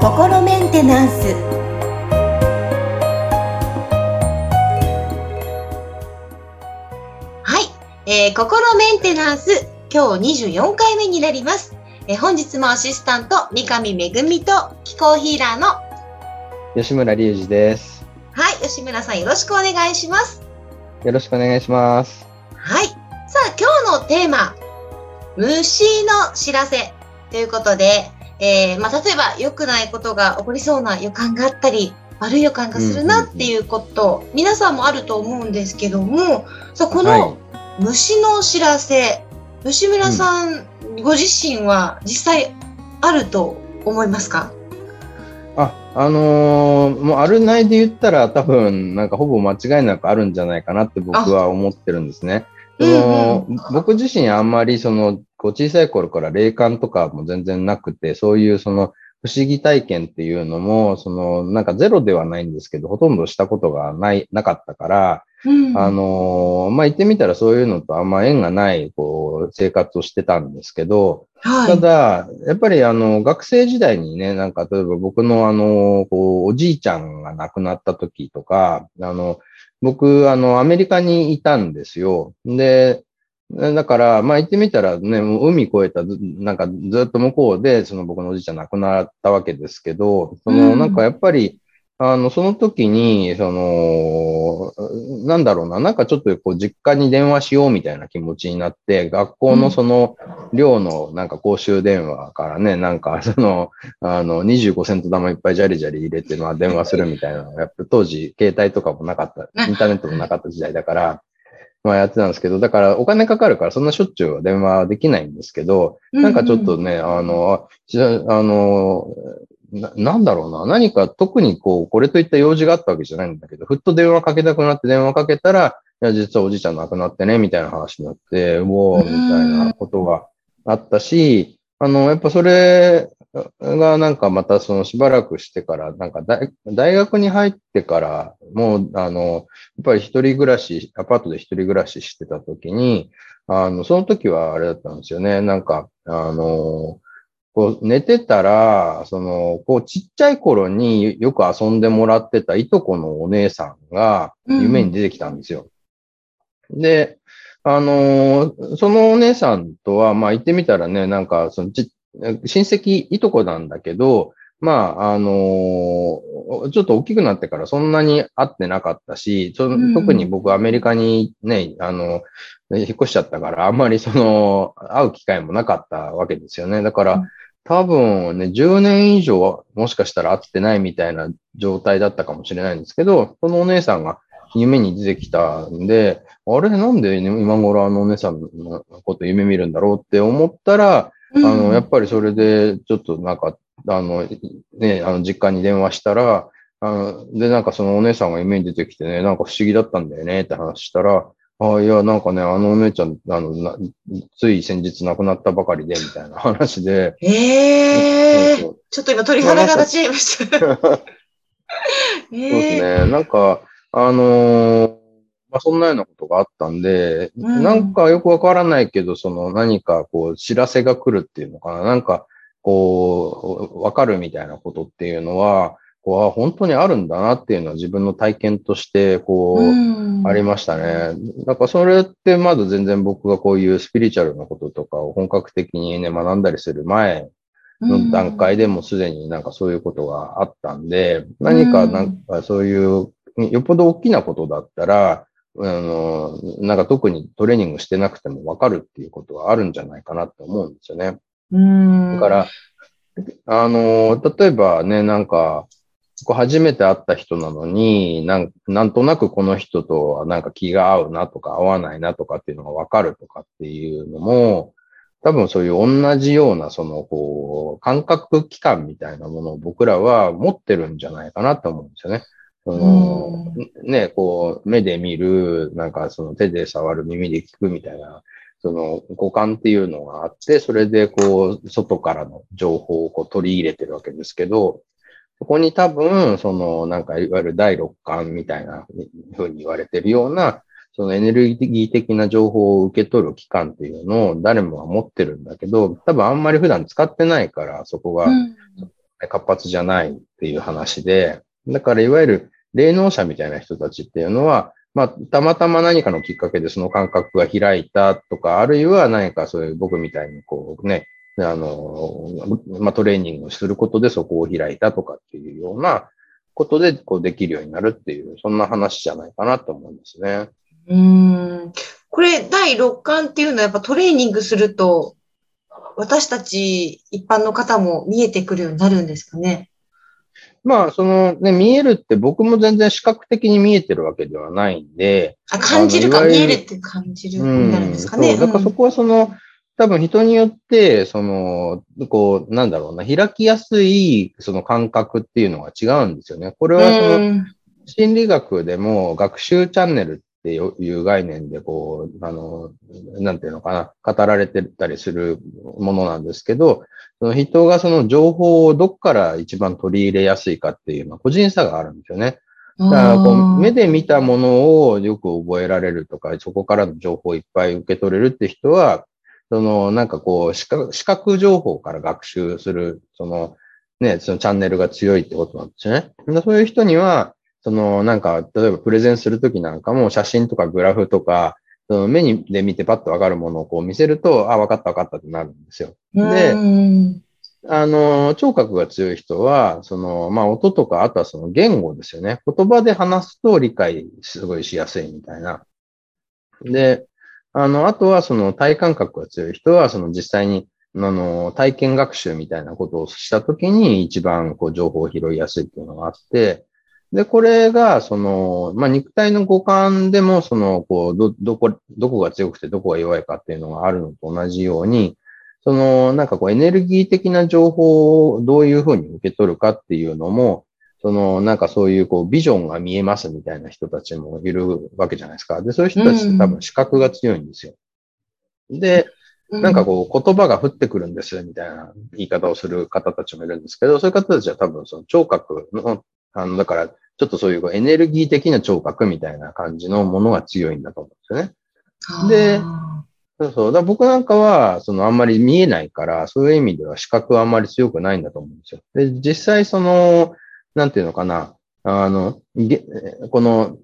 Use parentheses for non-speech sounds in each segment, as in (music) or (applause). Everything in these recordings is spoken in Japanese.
心メンテナンス。はい、えー、心メンテナンス。今日24回目になります、えー本日もアシスタント三上恵と気候ヒーラーの。は吉村隆二です。い。吉村さんよろしくお願いします。よろしくお願いします。はい。さあ今日のテーマ虫の知らせということで、えーまあ、例えば良くないことが起こりそうな予感があったり悪い予感がするなっていうこと、皆さんもあると思うんですけどもそうこの、はい。虫の知らせ、吉村さん、ご自身は実際あると思いますか？あ、あのーもうあるないで言ったら多分なんかほぼ間違いなくあるんじゃないかなって僕は思ってるんですね。その僕自身あんまりそのこう小さい頃から霊感とかも全然なくて、そういうその不思議体験っていうのも、そのなんかゼロではないんですけど、ほとんどしたことがない、なかったから、うんあのーまあ、言ってみたらそういうのとあんま縁がない、こう、生活をしてたんですけど、はい。ただ、やっぱりあの、学生時代にね、なんか例えば僕のあの、こう、おじいちゃんが亡くなった時とか、あの、僕、あの、アメリカにいたんですよ。で、だから、まあ言ってみたらね、もう海越えたず、なんかずっと向こうで、その僕のおじいちゃん亡くなったわけですけど、その、うん。なんかやっぱり、あの、その時に、その、なんだろうな、なんかちょっとこう実家に電話しようみたいな気持ちになって、学校のその寮のなんか公衆電話からね、なんか (laughs) その、あの、25セント玉いっぱいジャリジャリ入れて、まあ電話するみたいなのがやっぱ当時携帯とかもなかった、インターネットもなかった時代だから、まあやってたんですけど、だからお金かかるからそんなしょっちゅうは電話はできないんですけど、なんかちょっとね、あの、あの、ななんだろうな。何か特にこう、これといった用事があったわけじゃないんだけど、ふっと電話かけたくなって電話かけたら、いや、実はおじいちゃん亡くなってね、みたいな話になって、うおー、みたいなことがあったし、あの、やっぱそれがなんかまたそのしばらくしてから、なんか大大学に入ってから、もう、あの、やっぱり一人暮らし、アパートで一人暮らししてた時に、あの、その時はあれだったんですよね。なんか、あの、こう寝てたら、その、こうちっちゃい頃によく遊んでもらってたいとこのお姉さんが夢に出てきたんですよ。で、あのーそのお姉さんとは、まあ言ってみたらね、なんか、そのち、親戚いとこなんだけど、まあ、あのーちょっと大きくなってからそんなに会ってなかったし、特に僕アメリカにね、あの、引っ越しちゃったから、あんまりその、会う機会もなかったわけですよね。だから、うん多分ね、10年以上はもしかしたら会ってないみたいな状態だったかもしれないんですけど、そのお姉さんが夢に出てきたんで、あれなんでね今頃あのお姉さんのこと夢見るんだろうって思ったら、あの、やっぱりそれでちょっとなんか、あの、ね、あの実家に電話したら、あの、で、なんかそのお姉さんが夢に出てきてね、なんか不思議だったんだよねって話したら、あいや、なんかね、あのお姉ちゃん、あの、なつい先日亡くなったばかりで、みたいな話で、ええそうちょっと今鳥肌が立ちました。そうですね。なんか、あのーまあ、そんなようなことがあったんで、うんなんかよくわからないけど、その何かこう知らせが来るっていうのかな。なんかこう、わかるみたいなことっていうのは、こう、あ本当にあるんだなっていうのは自分の体験として、こう、うんありましたね。だからそれってまだ全然僕がこういうスピリチュアルなこととかを本格的にね、学んだりする前の段階でもすでになんかそういうことがあったんで、何かなんかそういう、よっぽど大きなことだったら、あの、なんか特にトレーニングしてなくてもわかるっていうことはあるんじゃないかなって思うんですよね。うんだから、あの、例えばね、なんか、こう初めて会った人なのに、なんなんとなくこの人とはなんか気が合うなとか合わないなとかっていうのがわかるとかっていうのも、多分そういう同じようなその、こう、感覚器官みたいなものを僕らは持ってるんじゃないかなと思うんですよね。そのね、こう、目で見る、なんかその手で触る、耳で聞くみたいな、その五感っていうのがあって、それでこう、外からの情報をこう取り入れてるわけですけど、そこに多分、その、なんか、いわゆる第六感みたいなふうに言われてるような、そのエネルギー的な情報を受け取る機関っていうのを誰もが持ってるんだけど、多分あんまり普段使ってないから、そこが活発じゃないっていう話で、だからいわゆる霊能者みたいな人たちっていうのは、まあ、たまたま何かのきっかけでその感覚が開いたとか、あるいは何かそういう僕みたいにこうね、あの、まあ、トレーニングをすることでそこを開いたとかっていうようなことでこうできるようになるっていう、そんな話じゃないかなと思いますね。うん。これ、第6巻っていうのはやっぱトレーニングすると、私たち一般の方も見えてくるようになるんですかね？まあ、そのね、見えるって僕も全然視覚的に見えてるわけではないんで。あ、感じるか、見えるって感じるになるんですかね。そう、だからそこはその、多分人によって、その、こう、なんだろうな、開きやすい、その感覚っていうのが違うんですよね。これはその、心理学でも学習チャンネルっていう概念で、こう、あの、なんていうのかな、語られてたりするものなんですけど、その人がその情報をどっから一番取り入れやすいかっていうのは個人差があるんですよね。だからこう目で見たものをよく覚えられるとか、そこからの情報をいっぱい受け取れるって人は、そのなんかこう視覚、視覚情報から学習する、そのね、そのチャンネルが強いってことなんですよね。そういう人には、その、なんか、例えばプレゼンするときなんかも写真とかグラフとか、その目にで見てパッとわかるものをこう見せると、あ、わかったわかったってなるんですよ。で、あの、聴覚が強い人は、その、まあ、音とか、あとはその言語ですよね。言葉で話すと理解すごいしやすいみたいな。で、あの、あとはその体感覚が強い人は、その実際に、あの、体験学習みたいなことをしたときに一番こう情報を拾いやすいっていうのがあって、で、これが、その、まあ、肉体の五感でも、その、こう、ど、どこ、どこが強くてどこが弱いかっていうのがあるのと同じように、その、なんかこう、エネルギー的な情報をどういうふうに受け取るかっていうのも、その、なんかそういう、こう、ビジョンが見えますみたいな人たちもいるわけじゃないですか。で、そういう人たちって多分視覚が強いんですよ。で、なんかこう、言葉が降ってくるんですみたいな言い方をする方たちもいるんですけど、そういう方たちは多分その聴覚の、あの、だから、ちょっとそういうエネルギー的な聴覚みたいな感じのものが強いんだと思うんですよね。で、そうそう。だ僕なんかは、そのあんまり見えないから、そういう意味では視覚はあんまり強くないんだと思うんですよ。で、実際その、なんていうのかな、あの、この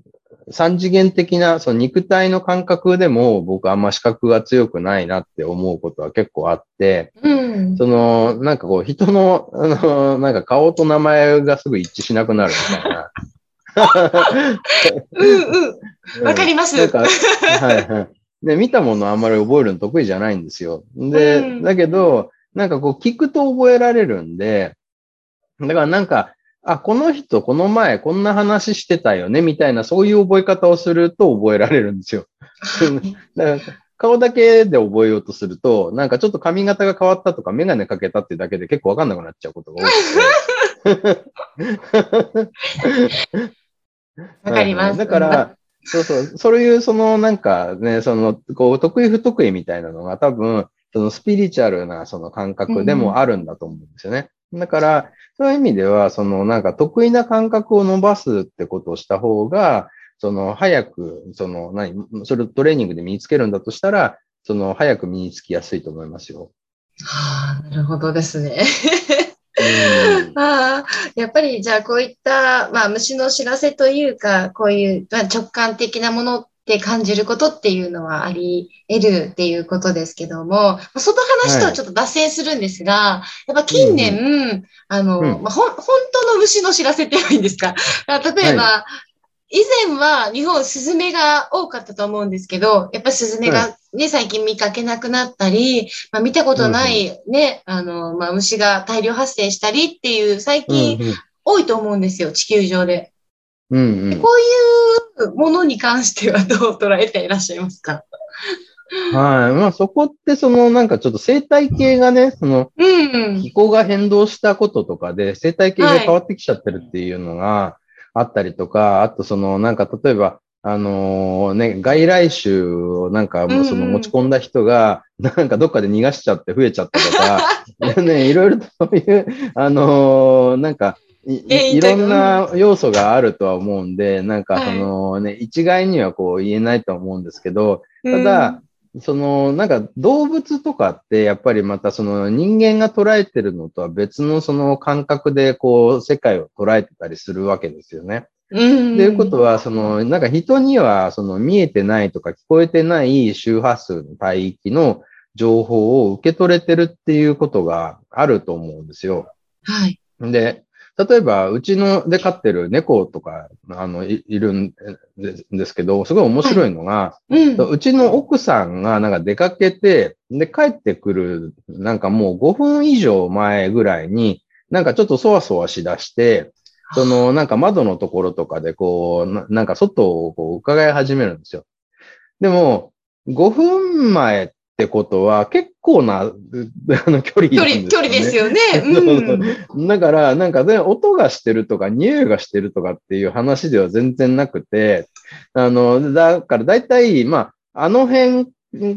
三次元的な、その肉体の感覚でも僕あんま視覚が強くないなって思うことは結構あって、うん、その、なんかこう人の、(laughs) あの、なんか顔と名前がすぐ一致しなくなるみたいな。うんうん。わかります。はいはい。で、見たものあんまり覚えるの得意じゃないんですよ。で、うん、だけど、なんかこう聞くと覚えられるんで、だからなんか、あ、この人この前こんな話してたよね、みたいなそういう覚え方をすると覚えられるんですよ。(laughs) だから顔だけで覚えようとすると、なんかちょっと髪型が変わったとか、メガネかけたってだけで結構わかんなくなっちゃうことが多くて。(laughs) わかります。だから、そうそう、そういうそのなんかね、その、こう、得意不得意みたいなのが多分、そのスピリチュアルなその感覚でもあるんだと思うんですよね。うん、だから、そういう意味では、そのなんか得意な感覚を伸ばすってことをした方が、その早く、その何、それをトレーニングで身につけるんだとしたら、その早く身につきやすいと思いますよ。はあ、なるほどですね。(laughs) あやっぱりじゃあこういった、まあ、虫の知らせというか、こういう、まあ、直感的なものって感じることっていうのはあり得るっていうことですけども、その話とはちょっと脱線するんですが、はい、やっぱ近年、うん、あの、うん、まあ、ほ本当の虫の知らせって言えば (laughs) いいんですか例えば、はい、以前は日本スズメが多かったと思うんですけど、やっぱスズメがね、はい、最近見かけなくなったり、まあ、見たことないね、うん、あの、まあ、虫が大量発生したりっていう最近多いと思うんですよ、地球上で。うんうん、こういうものに関してはどう捉えていらっしゃいますか？はい。まあそこってそのなんかちょっと生態系がね、その気候が変動したこととかで生態系が変わってきちゃってるっていうのがあったりとか、あとそのなんか例えばあのー、ね、外来種をなんかもうその持ち込んだ人が、なんかどっかで逃がしちゃって増えちゃったとか、(laughs) ね、いろいろとそういう、あのー、なんかいいろんな要素があるとは思うんで、なんかそのね、はい、一概にはこう言えないと思うんですけど、ただ、うん、そのなんか動物とかってやっぱりまたその人間が捉えてるのとは別のその感覚でこう世界を捉えてたりするわけですよね。ということは、その、なんか人には、その見えてないとか聞こえてない周波数の帯域の情報を受け取れてるっていうことがあると思うんですよ。はい。で、例えば、うちので飼ってる猫とか、あの、いるんですけど、すごい面白いのが、はいうん、うちの奥さんがなんか出かけて、で、帰ってくる、なんかもう5分以上前ぐらいに、なんかちょっとそわそわしだして、その、なんか窓のところとかでこう、なんか外をこう伺い始めるんですよ。でも、5分前っってことは、結構な、(laughs) あの、距離、ね、距離、距離ですよね。うん、だから、なんか、ね、音がしてるとか、匂いがしてるとかっていう話では全然なくて、あの、だから大体、まあ、あの辺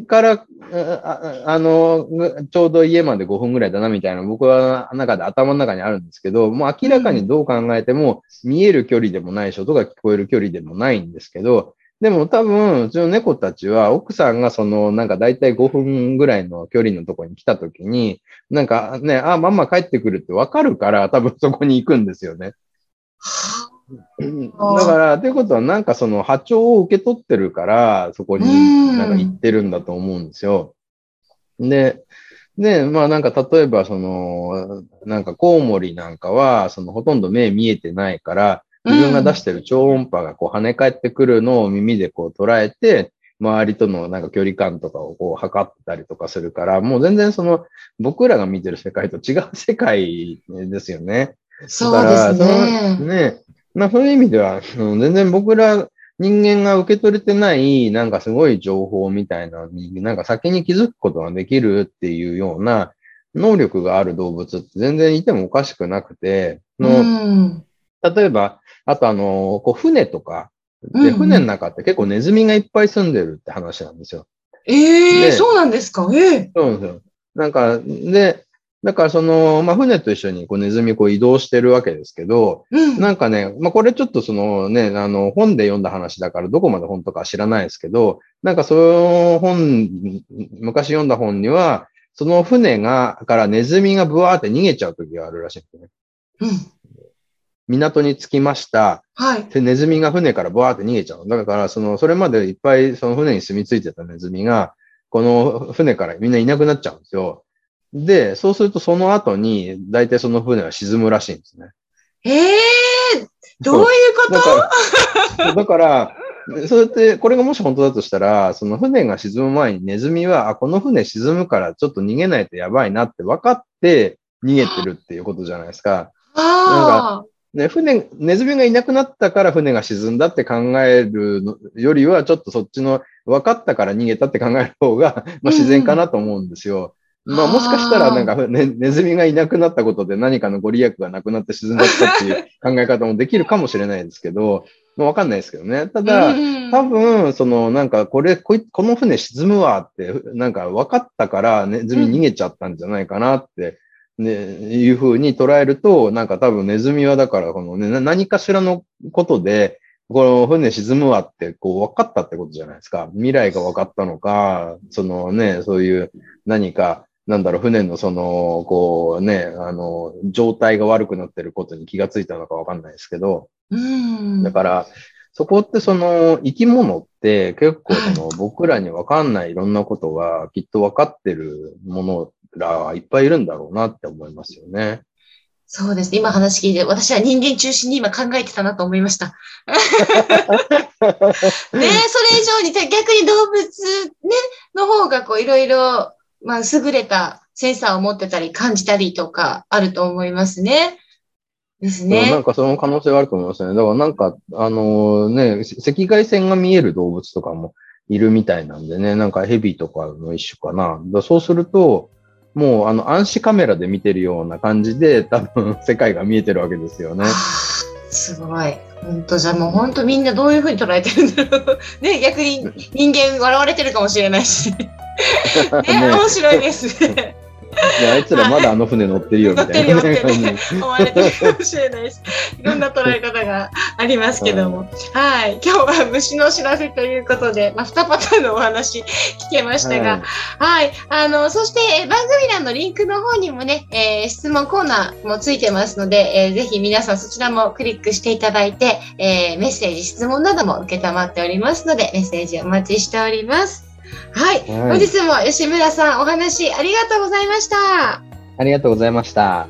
からあ、あの、ちょうど家まで5分ぐらいだなみたいな、僕は中で頭の中にあるんですけど、もう明らかにどう考えても、見える距離でもないし、音が聞こえる距離でもないんですけど、でも多分、うちの猫たちは、奥さんがその、なんか大体5分ぐらいの距離のところに来たときに、なんかね、あ、ママ帰ってくるってわかるから、多分そこに行くんですよね。だから、ということは、なんかその波長を受け取ってるから、そこになんか行ってるんだと思うんですよ。で、で、まあなんか例えばその、なんかコウモリなんかは、そのほとんど目見えてないから、自分が出してる超音波がこう跳ね返ってくるのを耳でこう捉えて、周りとのなんか距離感とかをこう測ってたりとかするから、もう全然その僕らが見てる世界と違う世界ですよね。そうですね。そのね、まあそういう意味では、全然僕ら人間が受け取れてないなんかすごい情報みたいなのになんか先に気づくことができるっていうような能力がある動物って全然いてもおかしくなくて、の例えばあとあの、こう船とか、で、船の中って結構ネズミがいっぱい住んでるって話なんですよ。ええー、そうなんですか？ええー、そうなんですよ。なんか、で、だからその、まあ、船と一緒にこうネズミこう移動してるわけですけど、うん、なんかね、まあ、これちょっとそのね、あの、本で読んだ話だからどこまで本とか知らないですけど、なんかその本、昔読んだ本には、その船が、からネズミがブワーって逃げちゃう時があるらしいんですね。うん。港に着きました。はい。で、ネズミが船からバーって逃げちゃう。だから、その、それまでいっぱいその船に住み着いてたネズミが、この船からみんないなくなっちゃうんですよ。で、そうするとその後に、大体その船は沈むらしいんですね。ええー、どういうこと？だから、それって、これがもし本当だとしたら、その船が沈む前にネズミは、あ、この船沈むからちょっと逃げないとやばいなって分かって逃げてるっていうことじゃないですか。なんか、ね、船、ネズミがいなくなったから船が沈んだって考えるよりは、ちょっとそっちの分かったから逃げたって考える方が、(laughs) まあ、自然かなと思うんですよ。うん、まあもしかしたらなんかネネズミがいなくなったことで何かのご利益がなくなって沈んだったっていう考え方もできるかもしれないですけど、まあわかんないですけどね。ただ、多分、そのなんかこれこ、この船沈むわって、なんか分かったからネズミ逃げちゃったんじゃないかなってね、いうふうに捉えると、なんか多分ネズミはだから、このね、何かしらのことで、この船沈むわって、こう分かったってことじゃないですか。未来が分かったのか、そのね、そういう何か、なんだろう、船のその、こうね、あの、状態が悪くなってることに気がついたのか分かんないですけど、うん。だから、そこってその生き物って結構その僕らに分かんないいろんなことがきっと分かってるものらいっぱいいるんだろうなって思いますよね。そうです。今話聞いて、私は人間中心に今考えてたなと思いました。(laughs) ねそれ以上に逆に動物、ね、の方がこういろいろ、まあ、優れたセンサーを持ってたり感じたりとかあると思いますね。ですね。なんかその可能性はあると思いますね。だからなんか、あのね、赤外線が見える動物とかもいるみたいなんでね、なんかヘビとかの一種かな。だそうすると、もうあの暗視カメラで見てるような感じで (laughs) 多分世界が見えてるわけですよね。すごい。本当じゃあもう本当みんなどういうふうに捉えてるんだろう。ね、(laughs) 逆に人間笑われてるかもしれないし。(laughs) ね、面白いですね。いや、あいつらまだあの船乗ってるよ、みたいな。乗ってるよってね思 (laughs) われてるかもしれないです。いろんな捉え方がありますけども。はい。今日は虫の知らせということで、まあ、2パターンのお話聞けましたが、はい。あの、そしてえー番組欄のリンクの方にもね、えー質問コーナーもついてますので、えーぜひ皆さんそちらもクリックしていただいて、えーメッセージ、質問なども受けたまっておりますので、メッセージお待ちしております。はい。はい本日も吉村さんお話ありがとうございました。ありがとうございました。